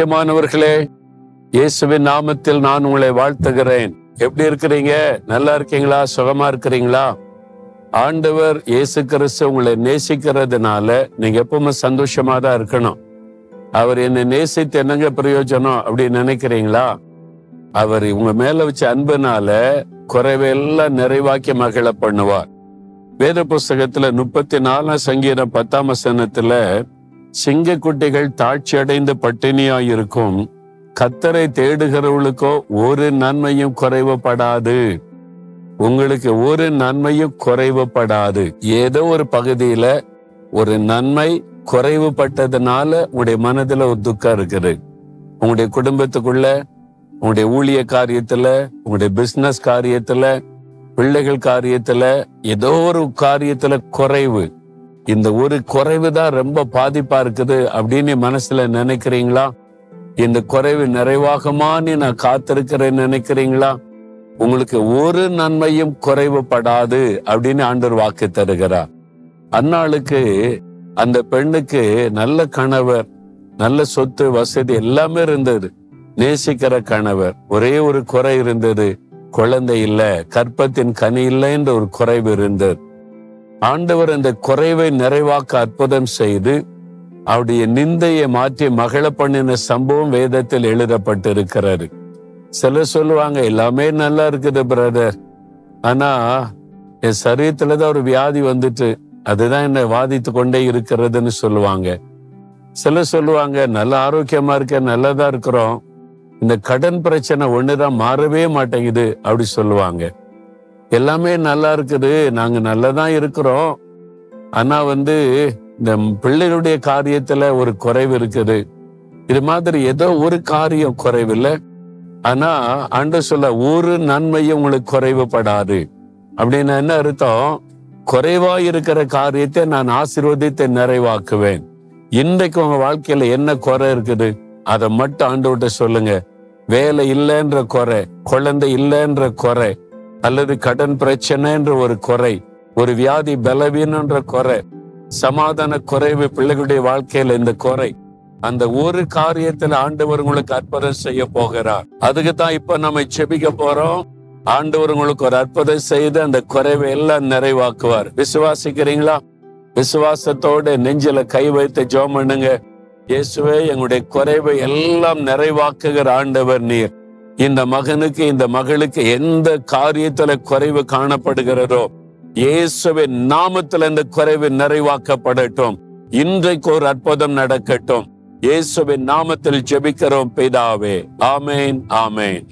பிரியமானவர்களே இயேசுவின் நாமத்தில் நான் உங்களை வாழ்த்துகிறேன். எப்படி இருக்கிறீங்க? நல்லா இருக்கீங்களா? சுகமா இருக்கிறீங்களா? ஆண்டவர் இயேசு கிறிஸ்து உங்களை நேசிக்கிறதுனால நீங்க எப்பவுமே சந்தோஷமா தான் இருக்கணும். அவர் என்னை நேசித்து என்னங்க பிரயோஜனம் அப்படின்னு நினைக்கிறீங்களா? அவர் உங்க மேல வச்ச அன்புனால குறைவெல்லாம் நிறைவாக்கி மகிழ பண்ணுவார். வேத புஸ்தகத்துல முப்பத்தி நாலாம் சங்கீதம் பத்தாம் வசனத்துல சிங்க குட்டிகள் தாழ்ச்சி அடைந்து பட்டினியாயிருக்கும். கத்தரை தேடுகிறவர்களுக்கோ ஒரு நன்மையும் குறைவப்படாது உங்களுக்கு ஒரு நன்மையும் குறைவுபடாது. ஏதோ ஒரு பகுதியில ஒரு நன்மை குறைவுபட்டதுனால உங்களுடைய மனதுல ஒரு துக்கம் இருக்குது. உங்களுடைய குடும்பத்துக்குள்ள உங்களுடைய ஊழிய காரியத்துல உங்களுடைய பிசினஸ் காரியத்துல பிள்ளைகள் காரியத்துல ஏதோ ஒரு காரியத்துல குறைவு. இந்த ஒரு குறைவு தான் ரொம்ப பாதிப்பா இருக்குது அப்படின்னு மனசுல நினைக்கிறீங்களா? இந்த குறைவு நிறைவாகுமான்னு நான் காத்திருக்கிறேன்னு நினைக்கிறீங்களா? உங்களுக்கு ஒரு நன்மையும் குறைவுபடாது அப்படின்னு ஆண்டர் வாக்கு தருகிறார். அந்நாளுக்கு அந்த பெண்ணுக்கு நல்ல கணவர் நல்ல சொத்து வசதி எல்லாமே இருந்தது. நேசிக்கிற கணவர் ஒரே ஒரு குறை இருந்தது. குழந்தை இல்ல கற்பத்தின் கனி இல்லை என்ற ஒரு குறைவு இருந்தது. ஆண்டவர் அந்த குறைவை நிறைவாக்க அற்புதம் செய்து அவருடைய நிந்தையை மாற்றி மகள பண்ணின சம்பவம் வேதத்தில் எழுதப்பட்டிருக்கிறாரு சிலர் சொல்லுவாங்க எல்லாமே நல்லா இருக்குது பிரதர் ஆனா என் சரீரத்துல தான் ஒரு வியாதி வந்துட்டு அதுதான் என்னை வாதித்து கொண்டே இருக்கிறதுன்னு சொல்லுவாங்க. சிலர் சொல்லுவாங்க நல்ல ஆரோக்கியமா இருக்க நல்லதா இருக்கிறோம். இந்த கடன் பிரச்சனை ஒண்ணுதான் மாறவே மாட்டேங்குது அப்படி சொல்லுவாங்க. எல்லாமே நல்லா இருக்குது. நாங்க நல்லதான் இருக்கிறோம். ஆனா வந்து இந்த பிள்ளைகளுடைய காரியத்துல ஒரு குறைவு இருக்குது. இது மாதிரி ஏதோ ஒரு காரியம் குறைவில்லை. ஆனா அன்று சொல்ல ஒரு நன்மையும் உங்களுக்கு குறைவுபடாது. அப்படின்னு என்ன அர்த்தம்? குறைவா இருக்கிற காரியத்தை நான் ஆசீர்வதித்து நிறைவாக்குவேன். இன்றைக்கு உங்க வாழ்க்கையில என்ன குறை இருக்குது? அதை மட்டும் ஆண்டவர்கிட்ட சொல்லுங்க. வேலை இல்லைன்ற குறை குழந்தை இல்லைன்ற குறை அல்லது கடன் பிரச்சனை என்ற ஒரு குறை ஒரு வியாதி பலவீனன்ற குறை சமாதான குறைவு பிள்ளைகளுடைய வாழ்க்கையில இந்த குறை அந்த ஒரு காரியத்துல ஆண்டவர் உங்களுக்கு அற்புதம் செய்ய போகிறார். அதுக்கு தான் இப்ப நம்ம செபிக்க போறோம். ஆண்டவர் உங்களுக்கு ஒரு அற்புதம் செய்து அந்த குறைவை எல்லாம் நிறைவாக்குவார். விசுவாசிக்கிறீங்களா? விசுவாசத்தோட நெஞ்சில கை வைத்து ஜோம் பண்ணுங்க. இயேசுவே எங்களுடைய குறைவை எல்லாம் நிறைவாக்குகிற ஆண்டவர் நீர். இந்த மகனுக்கு இந்த மகளுக்கு எந்த காரியத்துல குறைவு காணப்படுகிறதோ இயேசுவின் நாமத்துல இந்த குறைவு நிறைவாக்கப்படட்டும். இன்றைக்கு ஒரு அற்புதம் நடக்கட்டும். இயேசுவின் நாமத்தில் ஜெபிக்கிறோம் பிதாவே. ஆமேன் ஆமேன்.